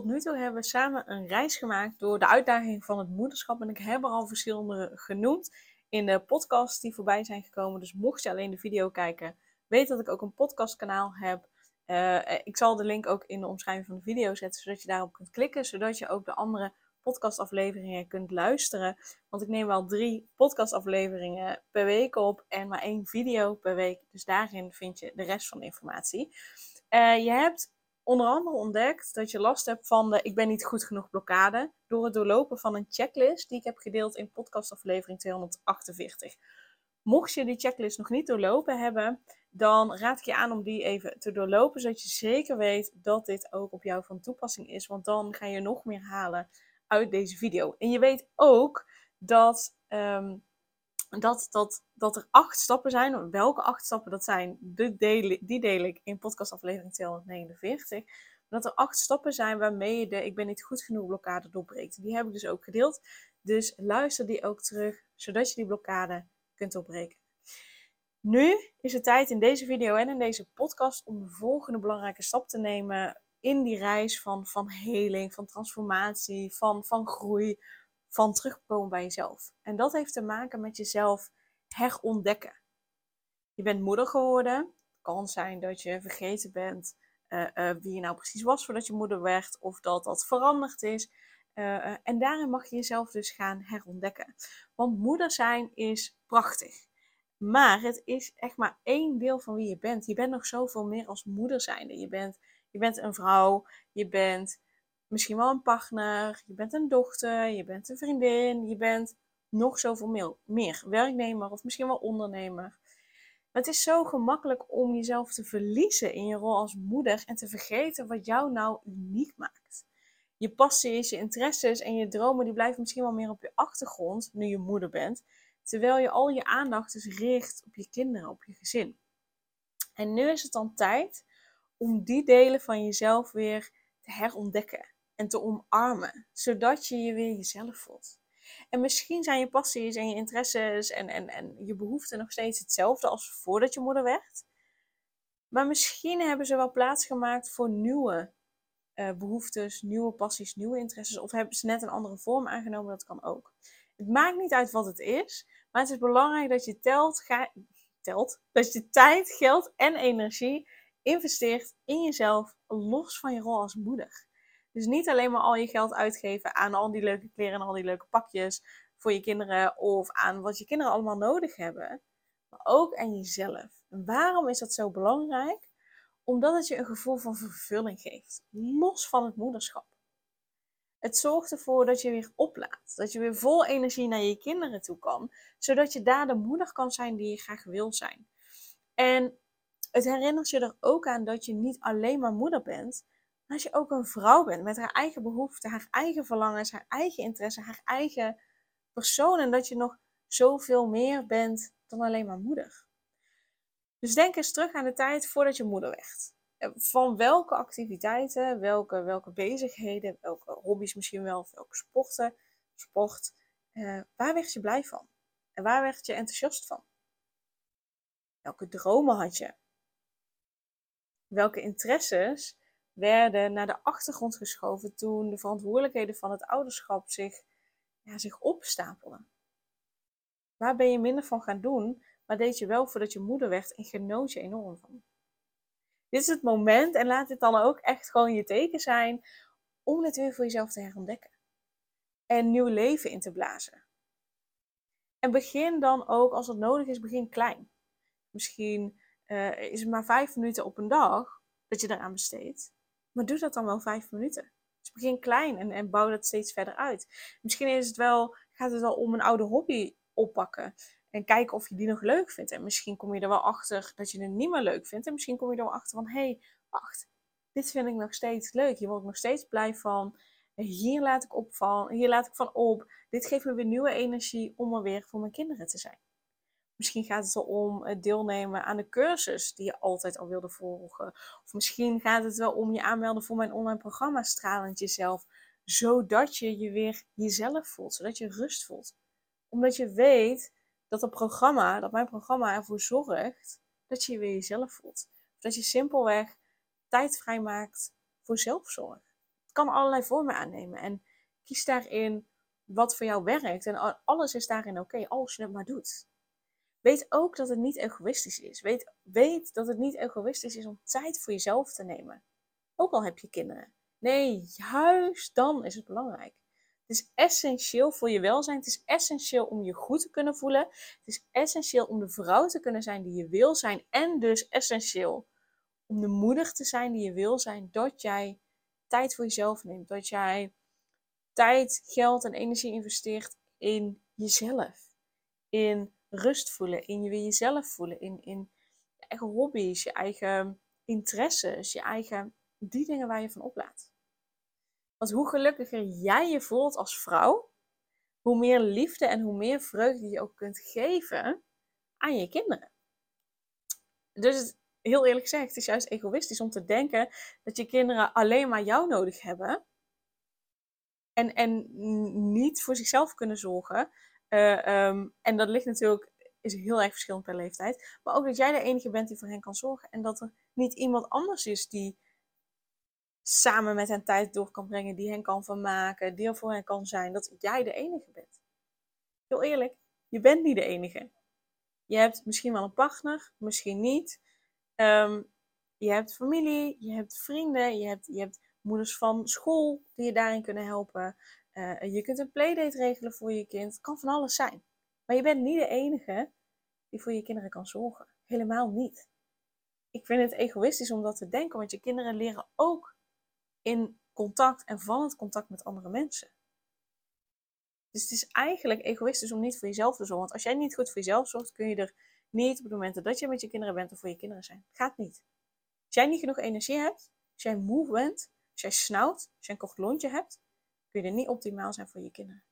Tot nu toe hebben we samen een reis gemaakt door de uitdaging van het moederschap. En ik heb er al verschillende genoemd in de podcasts die voorbij zijn gekomen. Dus mocht je alleen de video kijken, weet dat ik ook een podcastkanaal heb. Uh, ik zal de link ook in de omschrijving van de video zetten, zodat je daarop kunt klikken. Zodat je ook de andere podcastafleveringen kunt luisteren. Want ik neem wel drie podcastafleveringen per week op en maar één video per week. Dus daarin vind je de rest van de informatie. Uh, je hebt onder andere ontdekt dat je last hebt van de ik ben niet goed genoeg blokkade door het doorlopen van een checklist die ik heb gedeeld in podcastaflevering 248. Mocht je die checklist nog niet doorlopen hebben, dan raad ik je aan om die even te doorlopen, zodat je zeker weet dat dit ook op jou van toepassing is, want dan ga je nog meer halen uit deze video. En je weet ook dat um, dat, dat, dat er acht stappen zijn. Welke acht stappen dat zijn, die deel, die deel ik in podcastaflevering 249. Dat er acht stappen zijn waarmee je de ik ben niet goed genoeg blokkade doorbreekt. Die heb ik dus ook gedeeld. Dus luister die ook terug, zodat je die blokkade kunt doorbreken. Nu is het tijd in deze video en in deze podcast om de volgende belangrijke stap te nemen in die reis van, van heling, van transformatie, van, van groei, van terugkomen bij jezelf. En dat heeft te maken met jezelf herontdekken. Je bent moeder geworden. Het kan zijn dat je vergeten bent uh, uh, wie je nou precies was voordat je moeder werd, of dat dat veranderd is. Uh, en daarin mag je jezelf dus gaan herontdekken. Want moeder zijn is prachtig. Maar het is echt maar één deel van wie je bent. Je bent nog zoveel meer als moeder zijnde. Je bent, je bent een vrouw, je bent misschien wel een partner, je bent een dochter, je bent een vriendin, je bent nog zoveel meer. Werknemer of misschien wel ondernemer. het is zo gemakkelijk om jezelf te verliezen in je rol als moeder en te vergeten wat jou nou uniek maakt. Je passies, je interesses en je dromen die blijven misschien wel meer op je achtergrond nu je moeder bent, terwijl je al je aandacht dus richt op je kinderen, op je gezin. En nu is het dan tijd om die delen van jezelf weer te herontdekken en te omarmen, zodat je je weer jezelf voelt. En misschien zijn je passies en je interesses en, en, en je behoeften nog steeds hetzelfde als voordat je moeder werd. Maar misschien hebben ze wel plaats gemaakt voor nieuwe uh, behoeftes, nieuwe passies, nieuwe interesses. Of hebben ze net een andere vorm aangenomen, dat kan ook. Het maakt niet uit wat het is, maar het is belangrijk dat je telt, telt dat je tijd, geld en energie investeert in jezelf, los van je rol als moeder. Dus niet alleen maar al je geld uitgeven aan al die leuke kleren en al die leuke pakjes voor je kinderen of aan wat je kinderen allemaal nodig hebben, maar ook aan jezelf. En waarom is dat zo belangrijk? Omdat het je een gevoel van vervulling geeft, los van het moederschap. Het zorgt ervoor dat je weer oplaadt, dat je weer vol energie naar je kinderen toe kan, zodat je daar de moeder kan zijn die je graag wil zijn. En het herinnert je er ook aan dat je niet alleen maar moeder bent, als je ook een vrouw bent met haar eigen behoeften, haar eigen verlangens, haar eigen interesse, haar eigen persoon. En dat je nog zoveel meer bent dan alleen maar moeder. Dus denk eens terug aan de tijd voordat je moeder werd. Eh, van welke activiteiten, welke, welke bezigheden, welke hobby's misschien wel, welke sporten, sport, eh, waar werd je blij van? En waar werd je enthousiast van? Welke dromen had je? Welke interesses werden naar de achtergrond geschoven toen de verantwoordelijkheden van het ouderschap zich, ja, zich opstapelden. Waar ben je minder van gaan doen, maar deed je wel voordat je moeder werd en genoot je enorm van. Dit is het moment en laat dit dan ook echt gewoon je teken zijn om het weer voor jezelf te herontdekken. En nieuw leven in te blazen. En begin dan ook, als het nodig is, begin klein. Misschien uh, is het maar vijf minuten op een dag dat je eraan besteedt. Maar doe dat dan wel vijf minuten. Dus begin klein en, en bouw dat steeds verder uit. Misschien is het wel, gaat het wel om een oude hobby oppakken. En kijken of je die nog leuk vindt. En misschien kom je er wel achter dat je het niet meer leuk vindt. En misschien kom je er wel achter van, hé, hey, wacht, dit vind ik nog steeds leuk. Hier word ik nog steeds blij van. hier laat ik opvallen, hier laat ik van op. Dit geeft me weer nieuwe energie om er weer voor mijn kinderen te zijn. Misschien gaat het erom het deelnemen aan de cursus die je altijd al wilde volgen. Of misschien gaat het wel om je aanmelden voor mijn online programma Stralend Jezelf. Zodat je je weer jezelf voelt, zodat je rust voelt. Omdat je weet dat het programma, dat mijn programma ervoor zorgt dat je weer jezelf voelt. Dat je simpelweg tijd vrijmaakt voor zelfzorg. Het kan allerlei vormen aannemen. En kies daarin wat voor jou werkt. En alles is daarin oké, als je het maar doet. Weet ook dat het niet egoïstisch is. Weet, weet dat het niet egoïstisch is om tijd voor jezelf te nemen. Ook al heb je kinderen. Nee, juist dan is het belangrijk. Het is essentieel voor je welzijn. Het is essentieel om je goed te kunnen voelen. Het is essentieel om de vrouw te kunnen zijn die je wil zijn. En dus essentieel om de moeder te zijn die je wil zijn. Dat jij tijd voor jezelf neemt. Dat jij tijd, geld en energie investeert in jezelf. In rust voelen, in je jezelf voelen, in, in je eigen hobby's, je eigen interesses, je eigen, die dingen waar je van oplaat. Want hoe gelukkiger jij je voelt als vrouw, hoe meer liefde en hoe meer vreugde je ook kunt geven aan je kinderen. Dus heel eerlijk gezegd, het is juist egoïstisch om te denken dat je kinderen alleen maar jou nodig hebben. En, en niet voor zichzelf kunnen zorgen. Eh, ehm, en dat ligt natuurlijk, is heel erg verschillend per leeftijd. Maar ook dat jij de enige bent die voor hen kan zorgen. En dat er niet iemand anders is die samen met hen tijd door kan brengen, die hen kan vermaken, die er voor hen kan zijn. Dat jij de enige bent. Heel eerlijk, je bent niet de enige. Je hebt misschien wel een partner, misschien niet. Ehm, je hebt familie, je hebt vrienden, je hebt, je hebt moeders van school die je daarin kunnen helpen. Uh, je kunt een playdate regelen voor je kind. Het kan van alles zijn. Maar je bent niet de enige die voor je kinderen kan zorgen. Helemaal niet. Ik vind het egoïstisch om dat te denken, want je kinderen leren ook in contact en van het contact met andere mensen. Dus het is eigenlijk egoïstisch om niet voor jezelf te zorgen. Want als jij niet goed voor jezelf zorgt, kun je er niet op de momenten dat je met je kinderen bent of voor je kinderen zijn. gaat niet. Als jij niet genoeg energie hebt, als jij moe bent, als jij snauwt, als jij een kort lontje hebt, kun je niet optimaal zijn voor je kinderen.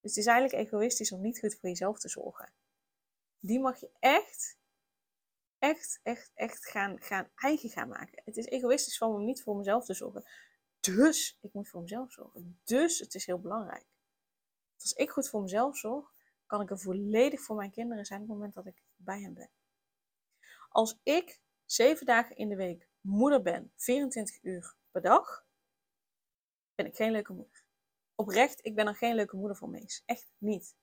Dus het is eigenlijk egoïstisch om niet goed voor jezelf te zorgen. Die mag je echt, echt, echt, echt gaan, gaan eigen gaan maken. Het is egoïstisch van om niet voor mezelf te zorgen. Dus ik moet voor mezelf zorgen. Dus het is heel belangrijk. Als ik goed voor mezelf zorg, kan ik er volledig voor mijn kinderen zijn op het moment dat ik bij hen ben. Als ik zeven dagen in de week moeder ben, 24 uur per dag, ben ik geen leuke moeder. Oprecht, ik ben dan geen leuke moeder voor Mees. Echt niet.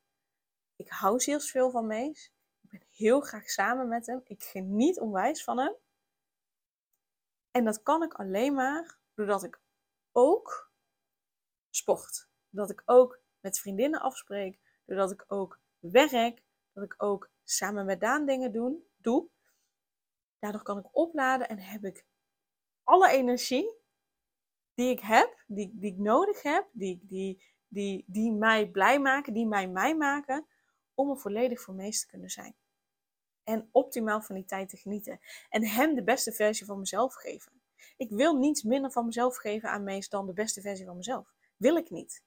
Ik hou veel van Mees. Ik ben heel graag samen met hem. Ik geniet onwijs van hem. En dat kan ik alleen maar doordat ik ook sport. Dat ik ook met vriendinnen afspreek. Doordat ik ook werk. Dat ik ook samen met Daan dingen doen, doe. Daardoor kan ik opladen en heb ik alle energie die ik heb, die, ik nodig heb, die, die, die, die mij blij maken, die mij mij maken, om er volledig voor meest te kunnen zijn. En optimaal van die tijd te genieten. En hem de beste versie van mezelf geven. Ik wil niets minder van mezelf geven aan Mees dan de beste versie van mezelf. Wil ik niet.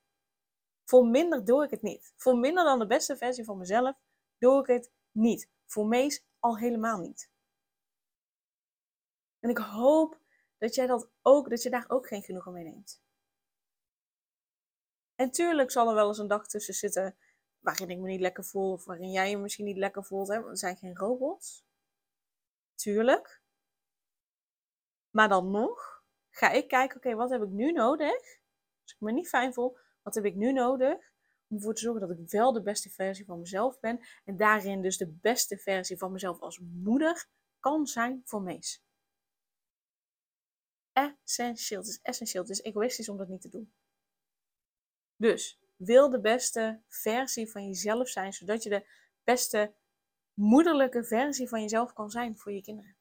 Voor minder doe ik het niet. Voor minder dan de beste versie van mezelf doe ik het niet. Voor Mees al helemaal niet. En ik hoop dat jij dat ook, dat je daar ook geen genoegen mee neemt. En tuurlijk zal er wel eens een dag tussen zitten waarin ik me niet lekker voel of waarin jij je misschien niet lekker voelt. Hè? We zijn geen robots. Tuurlijk. Maar dan nog ga ik kijken, oké, wat heb ik nu nodig? Als ik me niet fijn voel, wat heb ik nu nodig? Om ervoor te zorgen dat ik wel de beste versie van mezelf ben. En daarin dus de beste versie van mezelf als moeder kan zijn voor Mees essentieel. Het is essentieel. Het is egoïstisch om dat niet te doen. Dus wil de beste versie van jezelf zijn, zodat je de beste moederlijke versie van jezelf kan zijn voor je kinderen.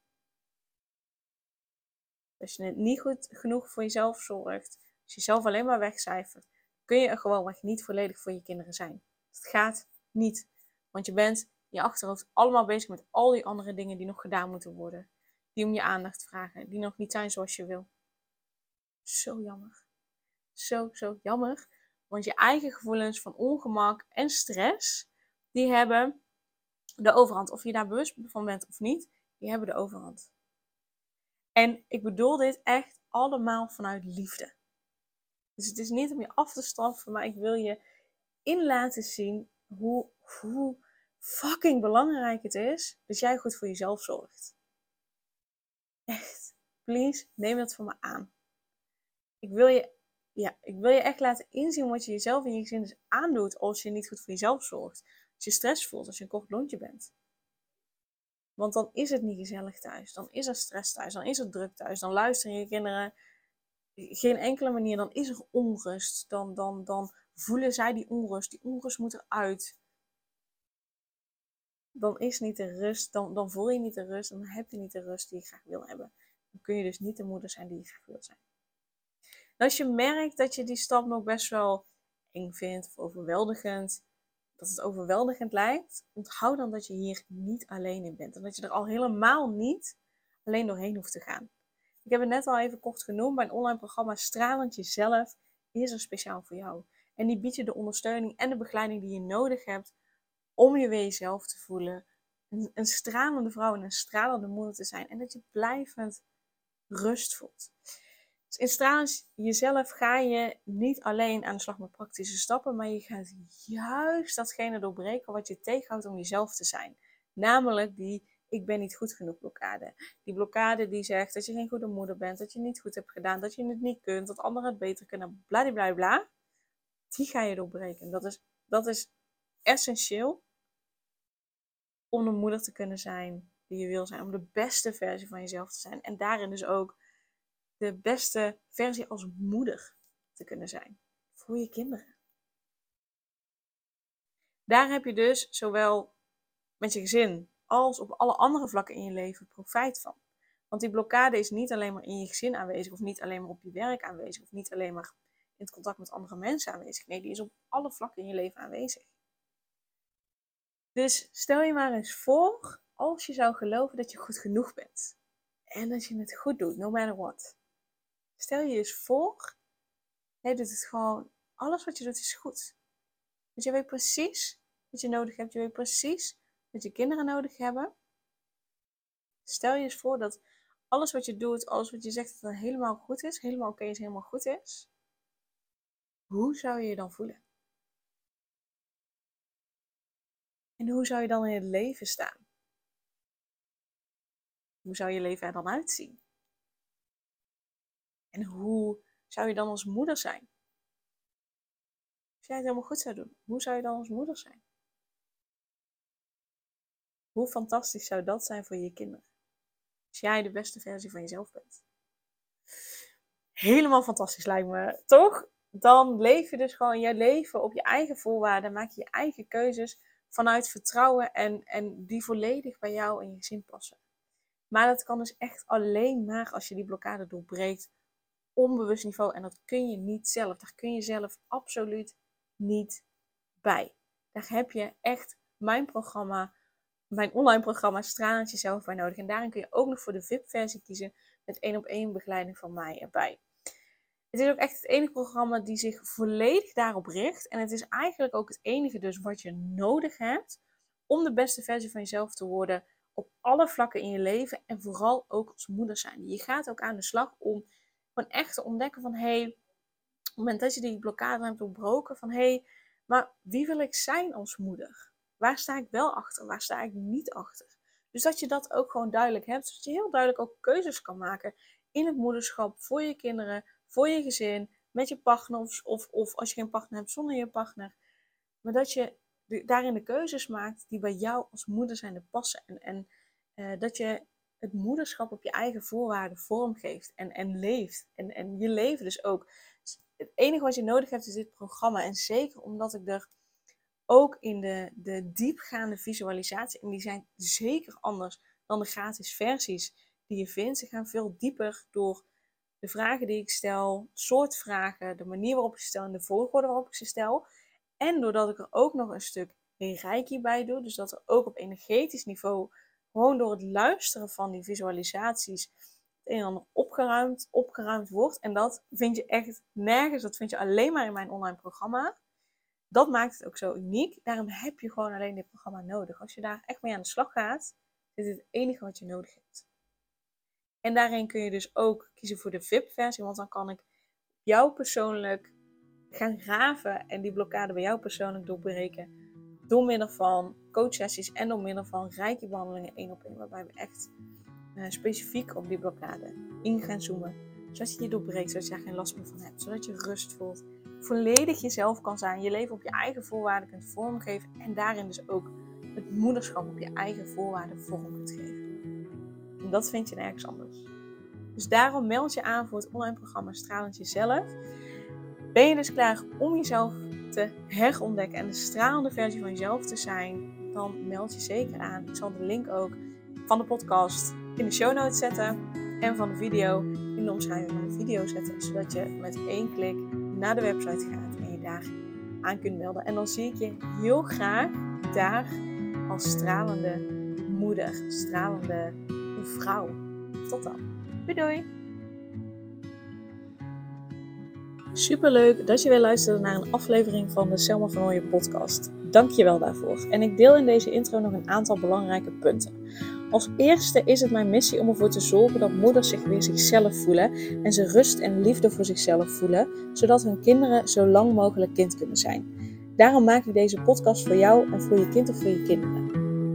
Als je het niet goed genoeg voor jezelf zorgt, als je jezelf alleen maar wegcijfert, kun je er gewoon niet volledig voor je kinderen zijn. Het gaat niet. Want je bent je achterhoofd allemaal bezig met al die andere dingen die nog gedaan moeten worden die om je aandacht vragen, die nog niet zijn zoals je wil. Zo jammer. zo, zo jammer. Want je eigen gevoelens van ongemak en stress, die hebben de overhand. Of je daar bewust van bent of niet, die hebben de overhand. En ik bedoel dit echt allemaal vanuit liefde. Dus het is niet om je af te straffen, maar ik wil je in laten zien hoe, hoe fucking belangrijk het is dat jij goed voor jezelf zorgt. Echt, please, neem dat van me aan. Ik wil je, ja, ik wil je echt laten inzien wat je jezelf en je gezin dus aandoet als je niet goed voor jezelf zorgt. Als je stress voelt, als je een kort lontje bent. Want dan is het niet gezellig thuis. Dan is er stress thuis. Dan is er druk thuis. Dan luisteren je kinderen geen enkele manier. Dan is er onrust. Dan, dan, dan voelen zij die onrust. Die onrust moet eruit. Dan is niet de rust. Dan, dan voel je niet de rust. Dan heb je niet de rust die je graag wil hebben. Dan kun je dus niet de moeder zijn die je graag zijn. Als je merkt dat je die stap nog best wel eng vindt of overweldigend dat het overweldigend lijkt, onthoud dan dat je hier niet alleen in bent. En dat je er al helemaal niet alleen doorheen hoeft te gaan. Ik heb het net al even kort genoemd. Mijn online programma Stralend Jezelf is er speciaal voor jou. En die biedt je de ondersteuning en de begeleiding die je nodig hebt om je weer jezelf te voelen. Een, een stralende vrouw en een stralende moeder te zijn. En dat je blijvend rust voelt. Dus in Stralens jezelf ga je niet alleen aan de slag met praktische stappen, maar je gaat juist datgene doorbreken wat je tegenhoudt om jezelf te zijn. Namelijk die ik ben niet goed genoeg blokkade. Die blokkade die zegt dat je geen goede moeder bent, dat je niet goed hebt gedaan, dat je het niet kunt, dat anderen het beter kunnen, bla bla Die ga je doorbreken. Dat is, dat is essentieel om de moeder te kunnen zijn die je wil zijn. Om de beste versie van jezelf te zijn. En daarin dus ook de beste versie als moeder te kunnen zijn voor je kinderen. Daar heb je dus zowel met je gezin als op alle andere vlakken in je leven profijt van. Want die blokkade is niet alleen maar in je gezin aanwezig, of niet alleen maar op je werk aanwezig, of niet alleen maar in het contact met andere mensen aanwezig. Nee, die is op alle vlakken in je leven aanwezig. Dus stel je maar eens voor, als je zou geloven dat je goed genoeg bent. En dat je het goed doet, no matter what. Stel je eens voor, jij doet het gewoon, alles wat je doet is goed. Want je weet precies wat je nodig hebt, je weet precies wat je kinderen nodig hebben. Stel je eens voor dat alles wat je doet, alles wat je zegt, dat het helemaal goed is, helemaal oké is, helemaal goed is. Hoe zou je je dan voelen? En hoe zou je dan in het leven staan? Hoe zou je leven er dan uitzien? En hoe zou je dan als moeder zijn? Als jij het helemaal goed zou doen, hoe zou je dan als moeder zijn? Hoe fantastisch zou dat zijn voor je kinderen? Als jij de beste versie van jezelf bent. Helemaal fantastisch lijkt me, toch? Dan leef je dus gewoon je leven op je eigen voorwaarden. Maak je je eigen keuzes vanuit vertrouwen en, en die volledig bij jou en je gezin passen. Maar dat kan dus echt alleen maar als je die blokkade doorbreekt onbewust niveau. En dat kun je niet zelf. Daar kun je zelf absoluut niet bij. Daar heb je echt mijn programma, mijn online programma Stralend Jezelf bij nodig. En daarin kun je ook nog voor de VIP-versie kiezen met één op één begeleiding van mij erbij. Het is ook echt het enige programma die zich volledig daarop richt. En het is eigenlijk ook het enige dus wat je nodig hebt om de beste versie van jezelf te worden op alle vlakken in je leven en vooral ook als moeder zijn. Je gaat ook aan de slag om gewoon echt te ontdekken van hé, hey, op het moment dat je die blokkade hebt doorbroken, van hé, hey, maar wie wil ik zijn als moeder? Waar sta ik wel achter? Waar sta ik niet achter? Dus dat je dat ook gewoon duidelijk hebt, zodat je heel duidelijk ook keuzes kan maken in het moederschap voor je kinderen, voor je gezin, met je partner of, of, als je geen partner hebt zonder je partner. Maar dat je daarin de keuzes maakt die bij jou als moeder zijn passen. En, en uh, dat je het moederschap op je eigen voorwaarden vormgeeft en, en leeft. En, en je leven dus ook. het enige wat je nodig hebt is dit programma. En zeker omdat ik er ook in de, de diepgaande visualisatie, en die zijn zeker anders dan de gratis versies die je vindt. Ze gaan veel dieper door de vragen die ik stel, soort vragen, de manier waarop ik ze stel en de volgorde waarop ik ze stel. En doordat ik er ook nog een stuk reiki bij doe, dus dat er ook op energetisch niveau gewoon door het luisteren van die visualisaties het een en ander op opgeruimd, opgeruimd wordt. En dat vind je echt nergens. Dat vind je alleen maar in mijn online programma. Dat maakt het ook zo uniek. Daarom heb je gewoon alleen dit programma nodig. Als je daar echt mee aan de slag gaat, is dit het enige wat je nodig hebt. En daarin kun je dus ook kiezen voor de VIP-versie, want dan kan ik jou persoonlijk gaan graven en die blokkade bij jou persoonlijk doorbreken. Door middel van coachsessies en door middel van rijke behandelingen één op één, waarbij we echt uh, specifiek op die blokkade in gaan zoomen. Zodat je die doorbreekt, zodat je daar geen last meer van hebt. Zodat je rust voelt. Volledig jezelf kan zijn. Je leven op je eigen voorwaarden kunt vormgeven. En daarin dus ook het moederschap op je eigen voorwaarden vorm kunt geven. Dat vind je nergens anders. Dus daarom meld je aan voor het online programma Stralend Jezelf. Ben je dus klaar om jezelf te herontdekken en de stralende versie van jezelf te zijn, dan meld je zeker aan. Ik zal de link ook van de podcast in de show notes zetten en van de video in de omschrijving van de video zetten, zodat je met één klik naar de website gaat en je daar aan kunt melden. En dan zie ik je heel graag daar als stralende moeder, stralende vrouw. Tot dan. Doei doei! Superleuk dat je weer luisterde naar een aflevering van de Selma van podcast. Dank je wel daarvoor. En ik deel in deze intro nog een aantal belangrijke punten. Als eerste is het mijn missie om ervoor te zorgen dat moeders zich weer zichzelf voelen en ze rust en liefde voor zichzelf voelen, zodat hun kinderen zo lang mogelijk kind kunnen zijn. Daarom maak ik deze podcast voor jou en voor je kind of voor je kinderen.